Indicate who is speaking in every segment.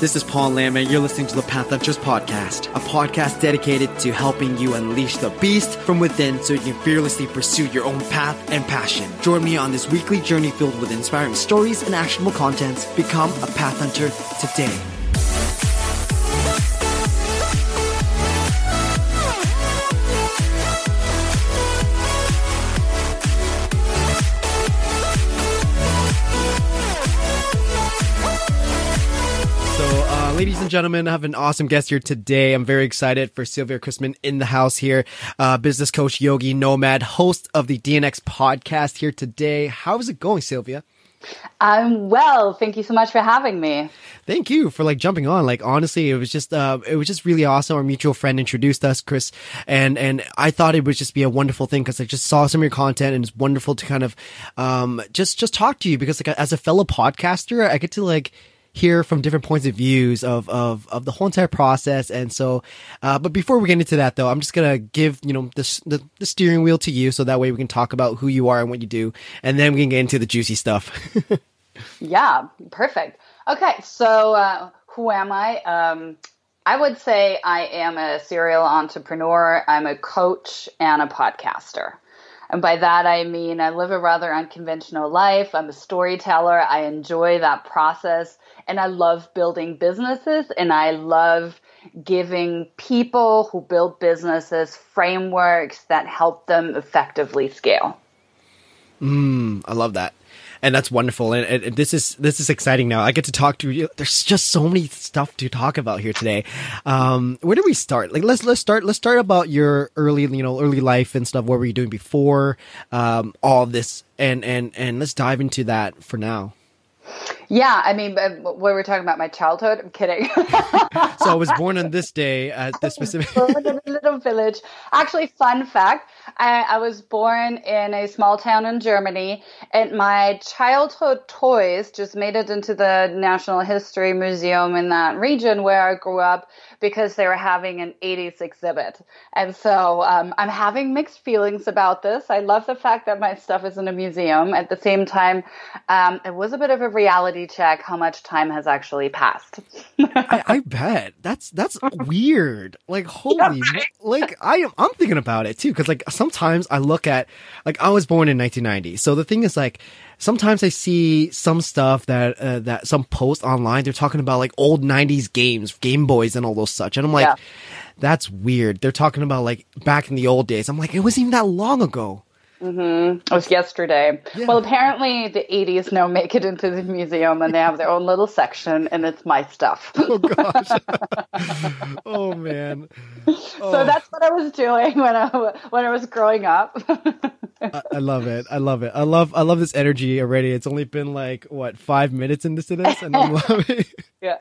Speaker 1: This is Paul Lam, and you're listening to the Path Hunters Podcast, a podcast dedicated to helping you unleash the beast from within so you can fearlessly pursue your own path and passion. Join me on this weekly journey filled with inspiring stories and actionable content. Become a Path Hunter today. Ladies and gentlemen, I have an awesome guest here today. I'm very excited for Silvia Christmann in the house here, uh, business coach, yogi, nomad, host of the DNX podcast here today. How's it going, Sylvia?
Speaker 2: I'm well. Thank you so much for having me.
Speaker 1: Thank you for like jumping on. Like honestly, it was just uh it was just really awesome. Our mutual friend introduced us, Chris, and and I thought it would just be a wonderful thing because I just saw some of your content and it's wonderful to kind of um just just talk to you because like as a fellow podcaster, I get to like hear from different points of views of, of, of the whole entire process. And so, uh, but before we get into that though, I'm just to give, you know, the, the, the, steering wheel to you. So that way we can talk about who you are and what you do. And then we can get into the juicy stuff.
Speaker 2: yeah, perfect. Okay. So, uh, who am I? Um, I would say I am a serial entrepreneur. I'm a coach and a podcaster. And by that, I mean I live a rather unconventional life. I'm a storyteller. I enjoy that process and I love building businesses and I love giving people who build businesses frameworks that help them effectively scale.
Speaker 1: Mm, I love that. And that's wonderful. And, and, this is this is exciting now. I get to talk to you. There's just so many stuff to talk about here today. Um, where do we start? Like let's let's start let's start about your early you know early life and stuff. What were you doing before um, all this? And and and let's dive into that for now.
Speaker 2: Yeah, I mean, we were talking about my childhood. I'm kidding.
Speaker 1: so I was born on this day at this specific
Speaker 2: little village. Actually, fun fact: I, I, was born in a small town in Germany, and my childhood toys just made it into the National History Museum in that region where I grew up because they were having an 80s exhibit. And so um, I'm having mixed feelings about this. I love the fact that my stuff is in a museum. At the same time, um, it was a bit of a reality check how much time has actually passed.
Speaker 1: I, I, bet that's that's weird. Like holy, yeah. like I I'm thinking about it too because like sometimes I look at like I was born in 1990, so the thing is like sometimes I see some stuff that uh, that some post online. They're talking about like old '90s games, Game Boys, and all those such, and I'm like, yeah. that's weird. They're talking about like back in the old days. I'm like, it wasn't even that long ago.
Speaker 2: Mm-hmm. It was yesterday. Yeah. Well, apparently the 80s now make it into the museum and they have their own little section and it's my stuff.
Speaker 1: oh, gosh. oh, man.
Speaker 2: Oh. So that's what I was doing when I, when I was growing up.
Speaker 1: I, I, love it. I love it. I love I love this energy already. It's only been like what five minutes into this, and I'm loving.
Speaker 2: Yeah.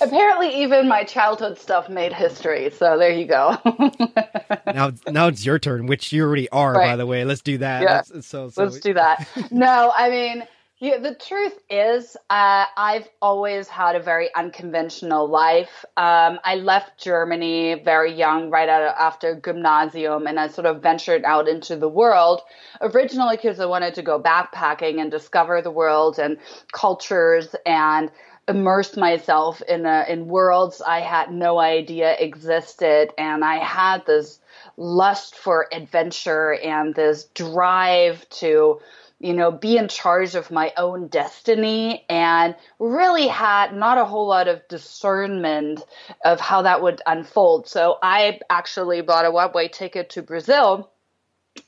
Speaker 2: Apparently, even my childhood stuff made history. So there you go.
Speaker 1: now, now it's your turn, which you already are, right. by the way. Let's do that.
Speaker 2: Yeah. Let's, so, so. Let's do that. No, I mean, yeah, the truth is, uh, I've always had a very unconventional life. Um, I left Germany very young, right out after gymnasium, and I sort of ventured out into the world. Originally, because I wanted to go backpacking and discover the world and cultures and immerse myself in a, in worlds I had no idea existed, and I had this lust for adventure and this drive to you know, be in charge of my own destiny and really had not a whole lot of discernment of how that would unfold. So I actually bought a one way ticket to Brazil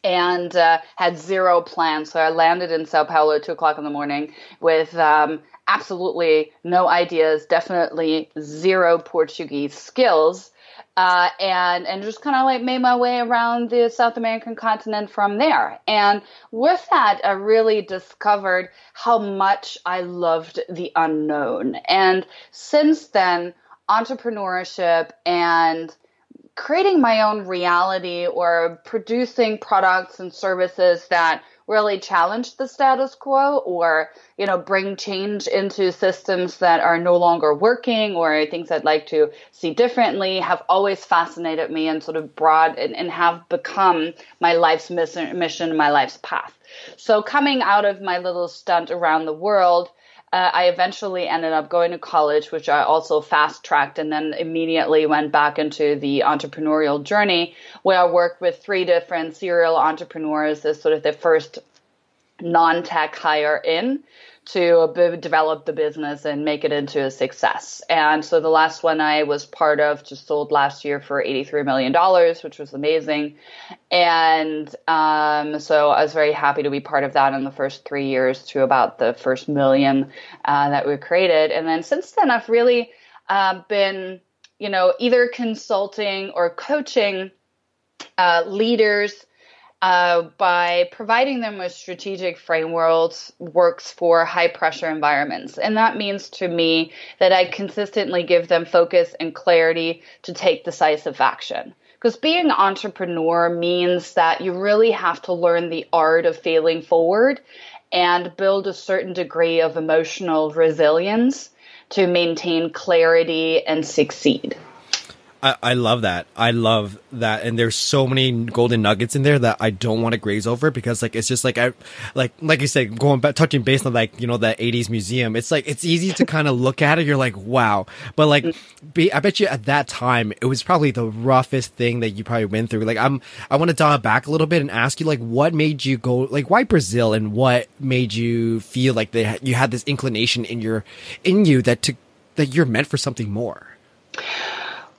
Speaker 2: and uh, had zero plans. So I landed in Sao Paulo at two o'clock in the morning with um, absolutely no ideas, definitely zero Portuguese skills uh, and and just kind of like made my way around the South American continent from there. And with that, I really discovered how much I loved the unknown. And since then, entrepreneurship and creating my own reality or producing products and services that really challenge the status quo or you know bring change into systems that are no longer working or things I'd like to see differently have always fascinated me and sort of brought and, and have become my life's mission, mission, my life's path. So coming out of my little stunt around the world uh, I eventually ended up going to college, which I also fast tracked and then immediately went back into the entrepreneurial journey where I worked with three different serial entrepreneurs. As sort of the first non tech hire in to develop the business and make it into a success. And so the last one I was part of just sold last year for $83 million, which was amazing. And um, so I was very happy to be part of that in the first three years to about the first million uh, that we created. And then since then, I've really uh, been, you know, either consulting or coaching uh, leaders uh, by providing them with strategic frameworks works for high pressure environments. And that means to me that I consistently give them focus and clarity to take decisive action. Because being an entrepreneur means that you really have to learn the art of failing forward and build a certain degree of emotional resilience to maintain clarity and succeed.
Speaker 1: I, I love that. I love that. And there's so many golden nuggets in there that I don't want to graze over because like, it's just like, I, like, like you said, going back, touching base on like, you know, that 80s museum, it's like, it's easy to kind of look at it. You're like, wow. But like, be, I bet you at that time, it was probably the roughest thing that you probably went through. Like, I'm, I want to dial back a little bit and ask you, like, what made you go, like, why Brazil and what made you feel like they, you had this inclination in your, in you that to, that you're meant for something more?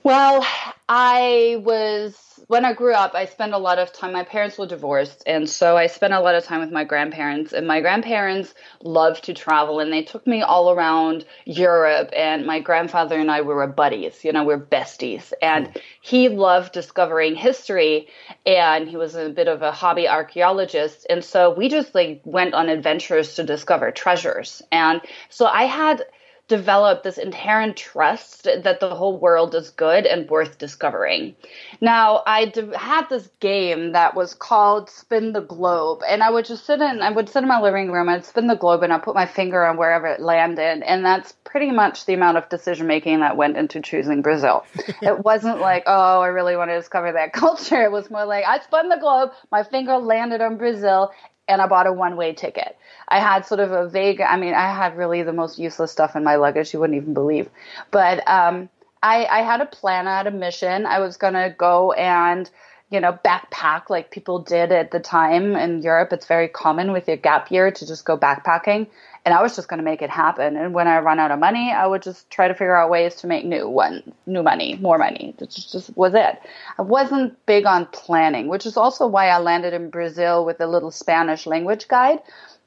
Speaker 2: Well, I was when I grew up, I spent a lot of time. My parents were divorced, and so I spent a lot of time with my grandparents. And my grandparents loved to travel, and they took me all around Europe. And my grandfather and I we were buddies. You know, we we're besties. And hmm. he loved discovering history, and he was a bit of a hobby archaeologist. And so we just like went on adventures to discover treasures. And so I had develop this inherent trust that the whole world is good and worth discovering. Now, I de- had this game that was called Spin the Globe, and I would just sit in, I would sit in my living room, I'd spin the globe, and I'd put my finger on wherever it landed, and that's pretty much the amount of decision making that went into choosing Brazil. it wasn't like, oh, I really want to discover that culture. It was more like, I spun the globe, my finger landed on Brazil, and I bought a one way ticket. I had sort of a vague, I mean, I had really the most useless stuff in my luggage you wouldn't even believe. But um, I, I had a plan, I had a mission. I was going to go and, you know, backpack like people did at the time in Europe. It's very common with your gap year to just go backpacking. And I was just going to make it happen. And when I run out of money, I would just try to figure out ways to make new one, new money, more money. That just was it. I wasn't big on planning, which is also why I landed in Brazil with a little Spanish language guide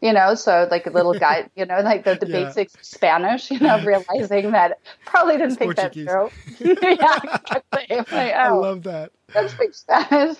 Speaker 2: you know, so like a little guy you know, like the, the yeah. basics Spanish, you know, realizing that probably didn't think that through. yeah,
Speaker 1: exactly. Like, oh, I love that.
Speaker 2: Don't speak Spanish.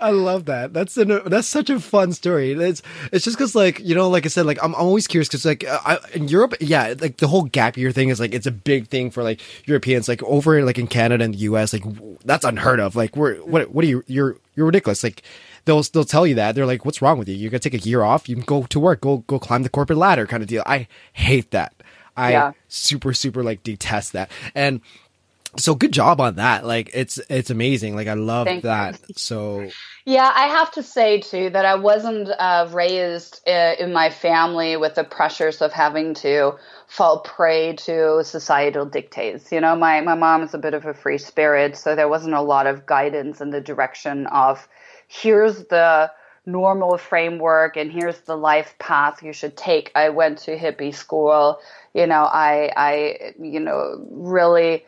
Speaker 1: I love that. That's an, that's such a fun story. It's it's just because like you know, like I said, like I'm always curious because like I, in Europe, yeah, like the whole gap year thing is like it's a big thing for like Europeans. Like over like in Canada and the U.S., like that's unheard of. Like we're what what are you? You're you're ridiculous. Like they'll they'll tell you that they're like, "What's wrong with you? You're gonna take a year off. You can go to work. Go go climb the corporate ladder." Kind of deal. I hate that. I yeah. super super like detest that. And so good job on that. Like it's it's amazing. Like I love Thank that. You. So
Speaker 2: yeah, I have to say too that I wasn't uh, raised uh, in my family with the pressures of having to fall prey to societal dictates. You know, my my mom is a bit of a free spirit, so there wasn't a lot of guidance in the direction of here's the normal framework and here's the life path you should take. I went to hippie school. You know, I, I, you know, really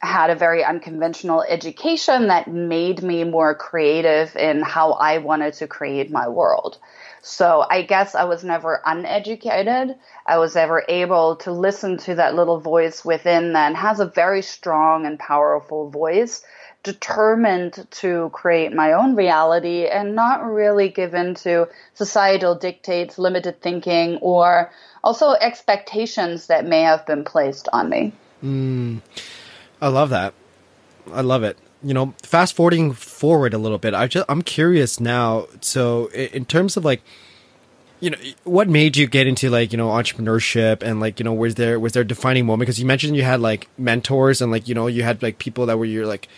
Speaker 2: had a very unconventional education that made me more creative in how I wanted to create my world. So I guess I was never uneducated. I was ever able to listen to that little voice within that has a very strong and powerful voice determined to create my own reality and not really given to societal dictates, limited thinking, or also expectations that may have been placed on me.
Speaker 1: Mm, I love that. I love it. You know, fast forwarding forward a little bit, I just I'm curious now. So, in terms of like, you know, what made you get into like you know entrepreneurship and like you know was there was there a defining moment? Because you mentioned you had like mentors and like you know you had like people that were your like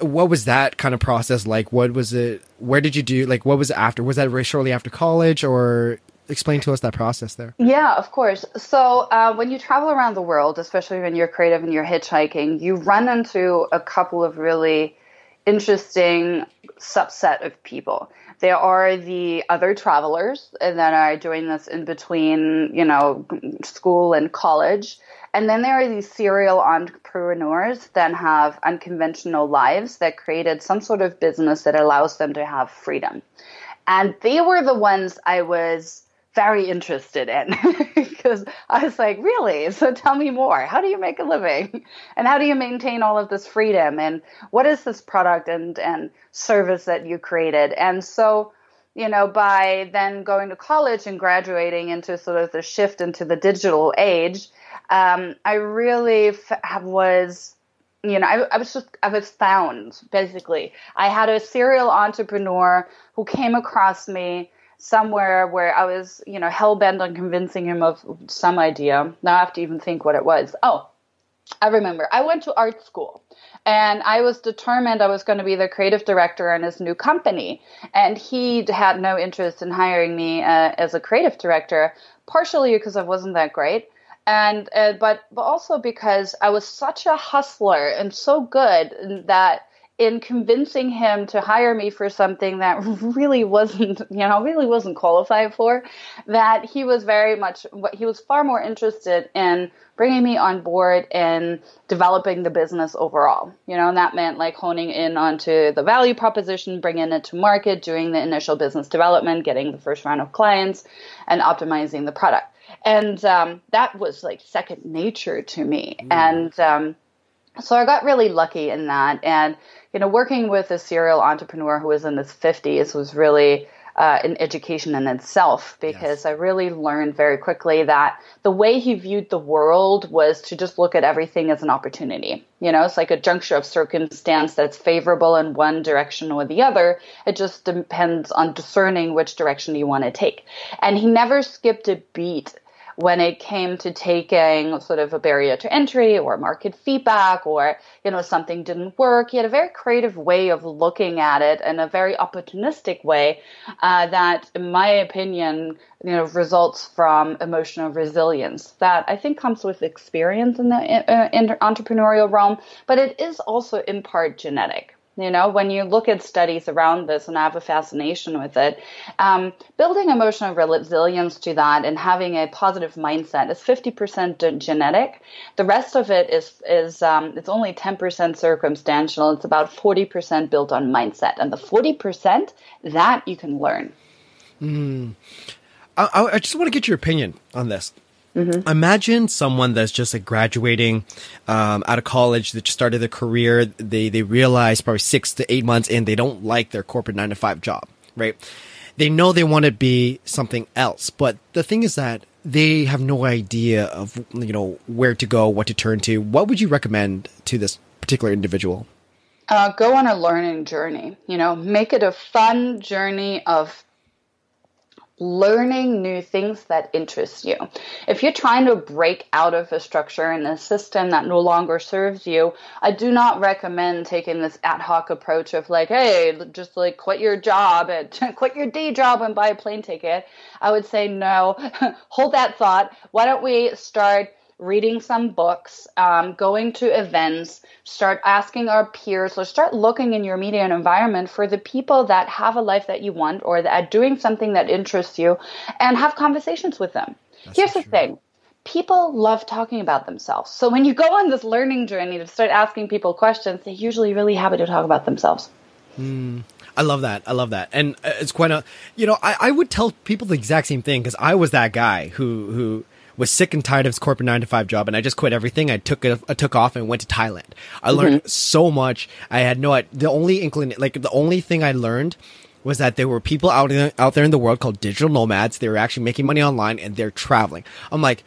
Speaker 1: what was that kind of process like? What was it? Where did you do? Like, what was it after? Was that shortly after college, or explain to us that process there.
Speaker 2: Yeah, of course. So uh, when you travel around the world, especially when you're creative and you're hitchhiking, you run into a couple of really interesting subset of people. There are the other travelers and that are doing this in between, you know, school and college. And then there are these serial entrepreneurs that have unconventional lives that created some sort of business that allows them to have freedom. And they were the ones I was very interested in because I was like, really? So tell me more. How do you make a living? And how do you maintain all of this freedom? And what is this product and, and service that you created? And so, you know, by then going to college and graduating into sort of the shift into the digital age, um, I really f- was you know, I, I, was just, I was found basically. I had a serial entrepreneur who came across me somewhere where I was, you know, hell bent on convincing him of some idea. Now I have to even think what it was. Oh, I remember. I went to art school and I was determined I was going to be the creative director in his new company. And he had no interest in hiring me uh, as a creative director, partially because I wasn't that great. And uh, but but also because I was such a hustler and so good that in convincing him to hire me for something that really wasn't, you know, really wasn't qualified for, that he was very much, he was far more interested in bringing me on board and developing the business overall. You know, and that meant like honing in onto the value proposition, bringing it to market, doing the initial business development, getting the first round of clients, and optimizing the product. And um, that was like second nature to me. Mm. And um, so I got really lucky in that. And you know, working with a serial entrepreneur who was in his 50s was really uh, an education in itself because yes. I really learned very quickly that the way he viewed the world was to just look at everything as an opportunity. You know, it's like a juncture of circumstance that's favorable in one direction or the other. It just depends on discerning which direction you want to take. And he never skipped a beat when it came to taking sort of a barrier to entry or market feedback or, you know, something didn't work. He had a very creative way of looking at it and a very opportunistic way uh, that, in my opinion, you know, results from emotional resilience that I think comes with experience in the uh, entrepreneurial realm, but it is also in part genetic. You know, when you look at studies around this, and I have a fascination with it, um, building emotional resilience to that and having a positive mindset is 50% genetic. The rest of it is is um, it's only 10% circumstantial. It's about 40% built on mindset, and the 40% that you can learn.
Speaker 1: Mm. I, I just want to get your opinion on this. Mm-hmm. Imagine someone that's just like graduating um, out of college, that just started their career. They they realize probably six to eight months in they don't like their corporate nine to five job, right? They know they want to be something else, but the thing is that they have no idea of you know where to go, what to turn to. What would you recommend to this particular individual?
Speaker 2: Uh, go on a learning journey. You know, make it a fun journey of learning new things that interest you. If you're trying to break out of a structure and a system that no longer serves you, I do not recommend taking this ad hoc approach of like, hey, just like quit your job and quit your day job and buy a plane ticket. I would say no, hold that thought. Why don't we start reading some books, um, going to events, start asking our peers, or start looking in your media and environment for the people that have a life that you want or that are doing something that interests you and have conversations with them. That's Here's the true. thing. People love talking about themselves. So when you go on this learning journey to start asking people questions, they're usually really happy to talk about themselves.
Speaker 1: Mm. I love that. I love that. And uh, it's quite a, you know, I, I would tell people the exact same thing because I was that guy who, who, was sick and tired of his corporate nine to five job, and I just quit everything. I took it, I took off and went to Thailand. I mm-hmm. learned so much. I had no, the only inclination, like the only thing I learned was that there were people out in, out there in the world called digital nomads. They were actually making money online and they're traveling. I'm like,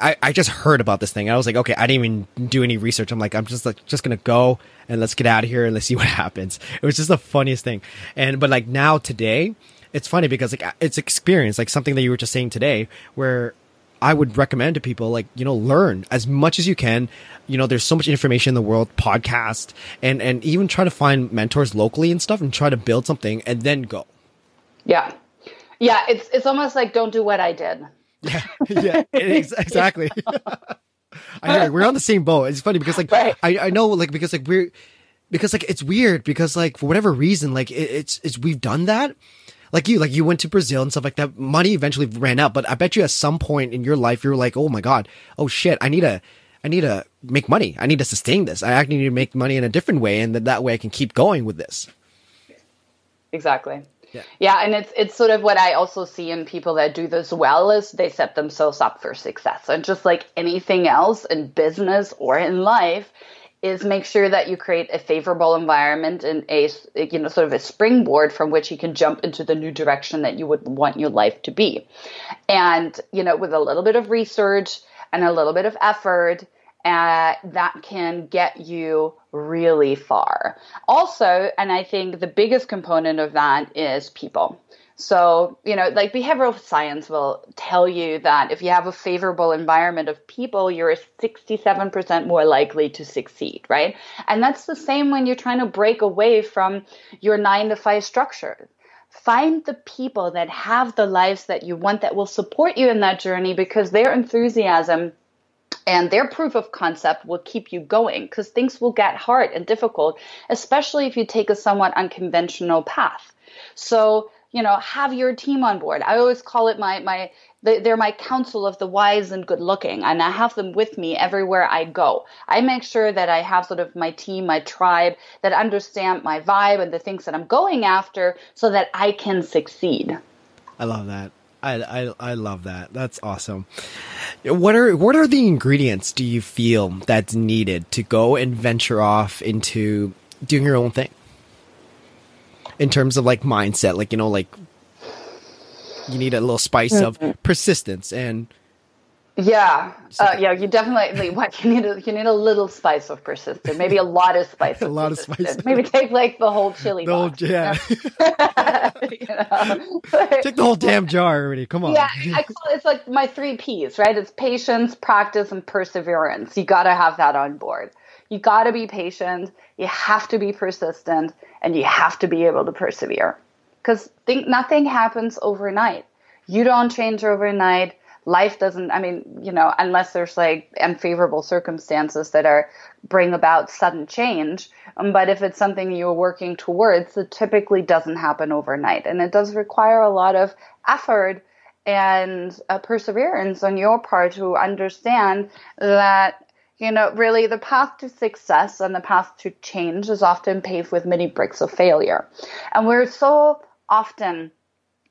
Speaker 1: I, I just heard about this thing. I was like, okay, I didn't even do any research. I'm like, I'm just like, just gonna go and let's get out of here and let's see what happens. It was just the funniest thing. And, but like now today, it's funny because like it's experience, like something that you were just saying today, where I would recommend to people like, you know, learn as much as you can. You know, there's so much information in the world, podcast, and, and even try to find mentors locally and stuff and try to build something and then go.
Speaker 2: Yeah. Yeah, it's it's almost like don't do what I did.
Speaker 1: Yeah, yeah, exactly. I hear we're on the same boat. It's funny because like right. I I know like because like we're because like it's weird because like for whatever reason like it, it's it's we've done that like you like you went to Brazil and stuff like that. Money eventually ran out, but I bet you at some point in your life you're like, oh my god, oh shit, I need a I need to make money. I need to sustain this. I actually need to make money in a different way, and that, that way I can keep going with this.
Speaker 2: Exactly. Yeah. yeah, and it's it's sort of what I also see in people that do this well is they set themselves up for success. And just like anything else in business or in life, is make sure that you create a favorable environment and a you know sort of a springboard from which you can jump into the new direction that you would want your life to be. And you know, with a little bit of research and a little bit of effort, uh, that can get you really far. Also, and I think the biggest component of that is people. So, you know, like behavioral science will tell you that if you have a favorable environment of people, you're 67% more likely to succeed, right? And that's the same when you're trying to break away from your nine to five structure. Find the people that have the lives that you want that will support you in that journey because their enthusiasm and their proof of concept will keep you going because things will get hard and difficult, especially if you take a somewhat unconventional path. So, you know, have your team on board. I always call it my, my, they're my council of the wise and good looking, and I have them with me everywhere I go. I make sure that I have sort of my team, my tribe that understand my vibe and the things that I'm going after so that I can succeed.
Speaker 1: I love that. I, I, I love that. That's awesome. What are what are the ingredients do you feel that's needed to go and venture off into doing your own thing? In terms of like mindset, like you know, like you need a little spice of mm-hmm. persistence and
Speaker 2: yeah, uh, yeah, you definitely what you need. A, you need a little spice of persistence, maybe a lot of spice.
Speaker 1: a lot of spice.
Speaker 2: Maybe take like the whole chili. The box, whole, yeah.
Speaker 1: You know? take the whole damn jar already. Come on.
Speaker 2: Yeah, I call it, it's like my three P's, right? It's patience, practice, and perseverance. You got to have that on board. You got to be patient. You have to be persistent, and you have to be able to persevere. Because think nothing happens overnight. You don't change overnight life doesn't i mean you know unless there's like unfavorable circumstances that are bring about sudden change um, but if it's something you're working towards it typically doesn't happen overnight and it does require a lot of effort and uh, perseverance on your part to understand that you know really the path to success and the path to change is often paved with many bricks of failure. And we're so often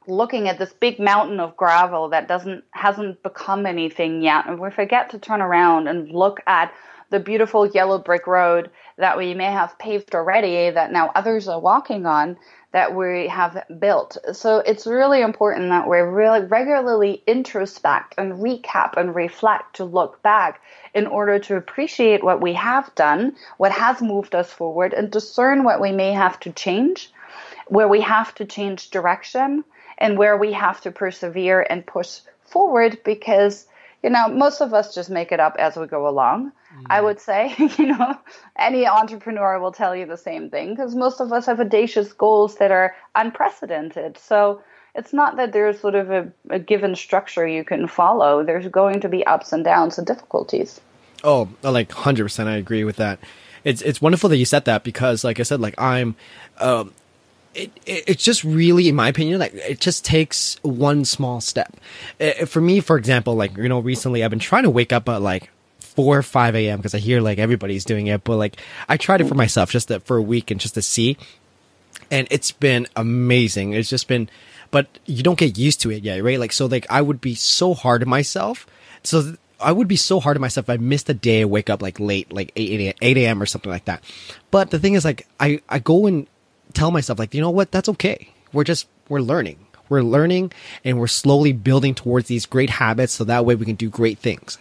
Speaker 2: looking at this big mountain of gravel that doesn't hasn't become anything yet and we forget to turn around and look at the beautiful yellow brick road that we may have paved already that now others are walking on that we have built. So it's really important that we really regularly introspect and recap and reflect to look back in order to appreciate what we have done, what has moved us forward, and discern what we may have to change, where we have to change direction, and where we have to persevere and push forward because you know most of us just make it up as we go along. Mm. i would say you know any entrepreneur will tell you the same thing because most of us have audacious goals that are unprecedented. So it's not that there's sort of a, a given structure you can follow. There's going to be ups and downs and difficulties.
Speaker 1: Oh like 100% i agree with that. It's it's wonderful that you said that because like i said like i'm um, it, it, it's just really, in my opinion, like it just takes one small step. It, for me, for example, like you know, recently I've been trying to wake up at like four or five a.m. because I hear like everybody's doing it, but like I tried it for myself just to, for a week and just to see, and it's been amazing. It's just been, but you don't get used to it yet, right? Like so, like I would be so hard on myself. So I would be so hard on myself if I missed a day, wake up like late, like 8, 8 a.m. or something like that. But the thing is, like, I, I go and tell myself like, you know what? That's okay. We're just, we're learning. We're learning and we're slowly building towards these great habits so that way we can do great things.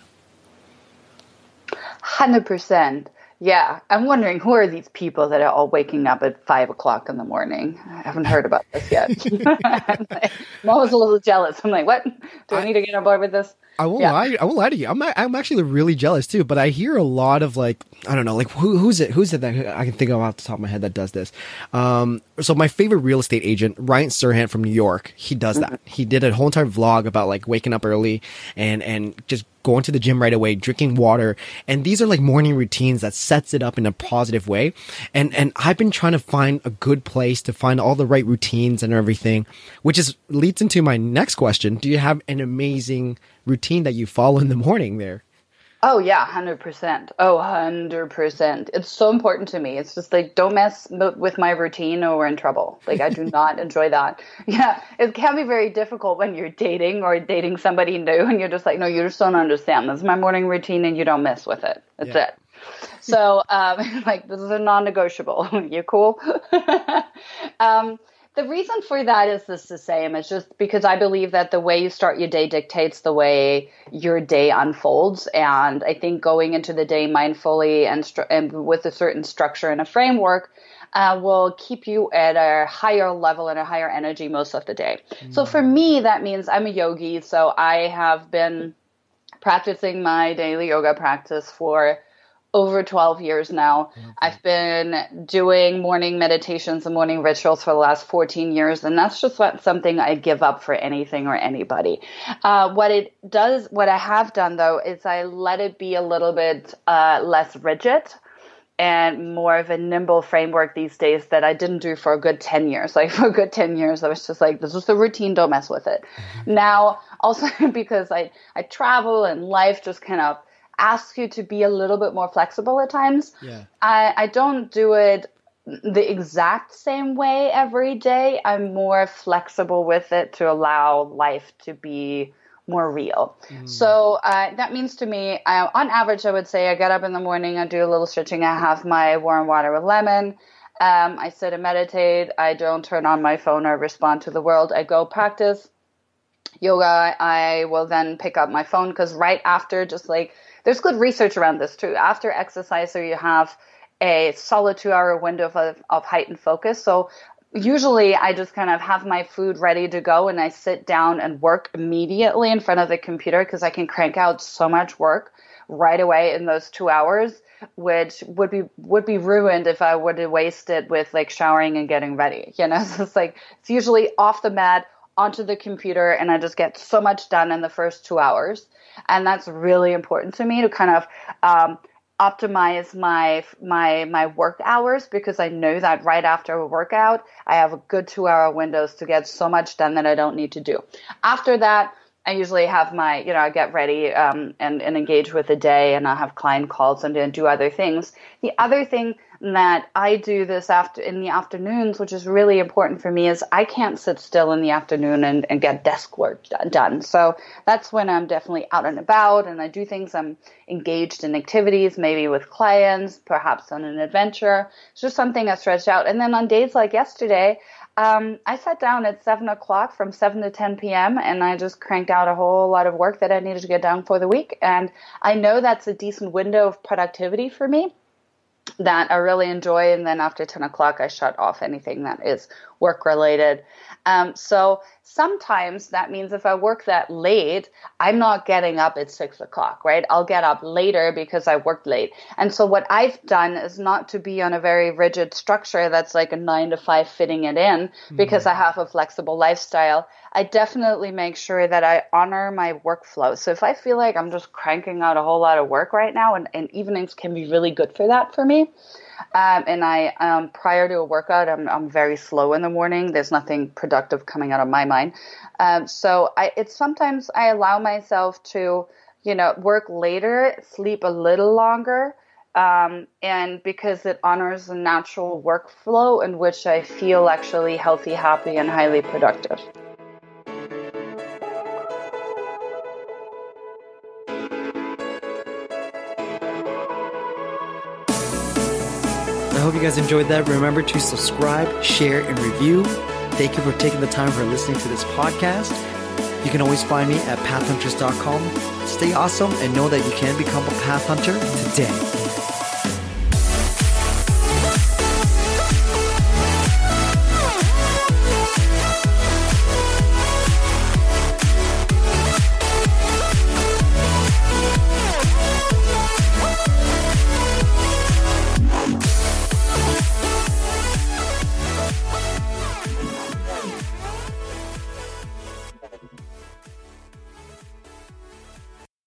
Speaker 2: 100%. Yeah, I'm wondering who are these people that are all waking up at five o'clock in the morning? I haven't heard about this yet. I'm, always a little jealous. I'm like, what? Do I need to get on board with this?
Speaker 1: I won't yeah. lie. I won't lie to you. I'm I'm actually really jealous too. But I hear a lot of like I don't know, like who, who's it? Who's it that I can think of off the top of my head that does this? Um, so my favorite real estate agent, Ryan Serhant from New York, he does that. Mm-hmm. He did a whole entire vlog about like waking up early and and just going to the gym right away, drinking water, and these are like morning routines that sets it up in a positive way. And and I've been trying to find a good place to find all the right routines and everything, which is leads into my next question. Do you have an amazing routine that you follow in the morning there?
Speaker 2: Oh yeah, hundred percent. Oh, hundred percent. It's so important to me. It's just like don't mess with my routine, or we're in trouble. Like I do not enjoy that. Yeah, it can be very difficult when you're dating or dating somebody new, and you're just like, no, you just don't understand. This is my morning routine, and you don't mess with it. That's yeah. it. So, um, like, this is a non-negotiable. you cool? um, the reason for that is this the same. It's just because I believe that the way you start your day dictates the way your day unfolds. And I think going into the day mindfully and, stru- and with a certain structure and a framework uh, will keep you at a higher level and a higher energy most of the day. Mm. So for me, that means I'm a yogi. So I have been practicing my daily yoga practice for over 12 years now. Okay. I've been doing morning meditations and morning rituals for the last 14 years, and that's just not something I give up for anything or anybody. Uh, what it does, what I have done though, is I let it be a little bit uh, less rigid and more of a nimble framework these days that I didn't do for a good 10 years. Like for a good 10 years, I was just like, this is the routine, don't mess with it. Mm-hmm. Now, also because I, I travel and life just kind of asks you to be a little bit more flexible at times. Yeah. I, I don't do it the exact same way every day. I'm more flexible with it to allow life to be more real. Mm. So uh, that means to me, I, on average, I would say I get up in the morning, I do a little stretching, I have my warm water with lemon. Um, I sit and meditate. I don't turn on my phone or respond to the world. I go practice yoga. I will then pick up my phone because right after, just like there's good research around this too. After exercise, so you have a solid two hour window of, of heightened focus. So usually I just kind of have my food ready to go and I sit down and work immediately in front of the computer because I can crank out so much work right away in those two hours, which would be would be ruined if I would have wasted with like showering and getting ready. You know, so it's like it's usually off the mat onto the computer and I just get so much done in the first two hours and that's really important to me to kind of um, optimize my my my work hours because I know that right after a workout I have a good two hour windows to get so much done that I don't need to do. After that, I usually have my, you know, I get ready um, and, and engage with the day and I have client calls and, and do other things. The other thing that I do this after in the afternoons, which is really important for me, is I can't sit still in the afternoon and, and get desk work done. So that's when I'm definitely out and about and I do things. I'm engaged in activities, maybe with clients, perhaps on an adventure. It's just something I stretch out. And then on days like yesterday, um, I sat down at seven o'clock from seven to ten p.m. and I just cranked out a whole lot of work that I needed to get done for the week. And I know that's a decent window of productivity for me that I really enjoy. And then after 10 o'clock, I shut off anything that is work related. Um, so sometimes that means if I work that late, I'm not getting up at six o'clock, right? I'll get up later because I worked late. And so what I've done is not to be on a very rigid structure that's like a nine to five fitting it in because mm-hmm. I have a flexible lifestyle. I definitely make sure that I honor my workflow. So if I feel like I'm just cranking out a whole lot of work right now, and, and evenings can be really good for that for me. Um, and I, um, prior to a workout, I'm, I'm very slow in the morning. There's nothing productive coming out of my mind. Um, so I, it's sometimes I allow myself to, you know, work later, sleep a little longer. Um, and because it honors the natural workflow in which I feel actually healthy, happy, and highly productive.
Speaker 1: I hope you guys enjoyed that. Remember to subscribe, share, and review. Thank you for taking the time for listening to this podcast. You can always find me at pathhunters.com. Stay awesome and know that you can become a path hunter today.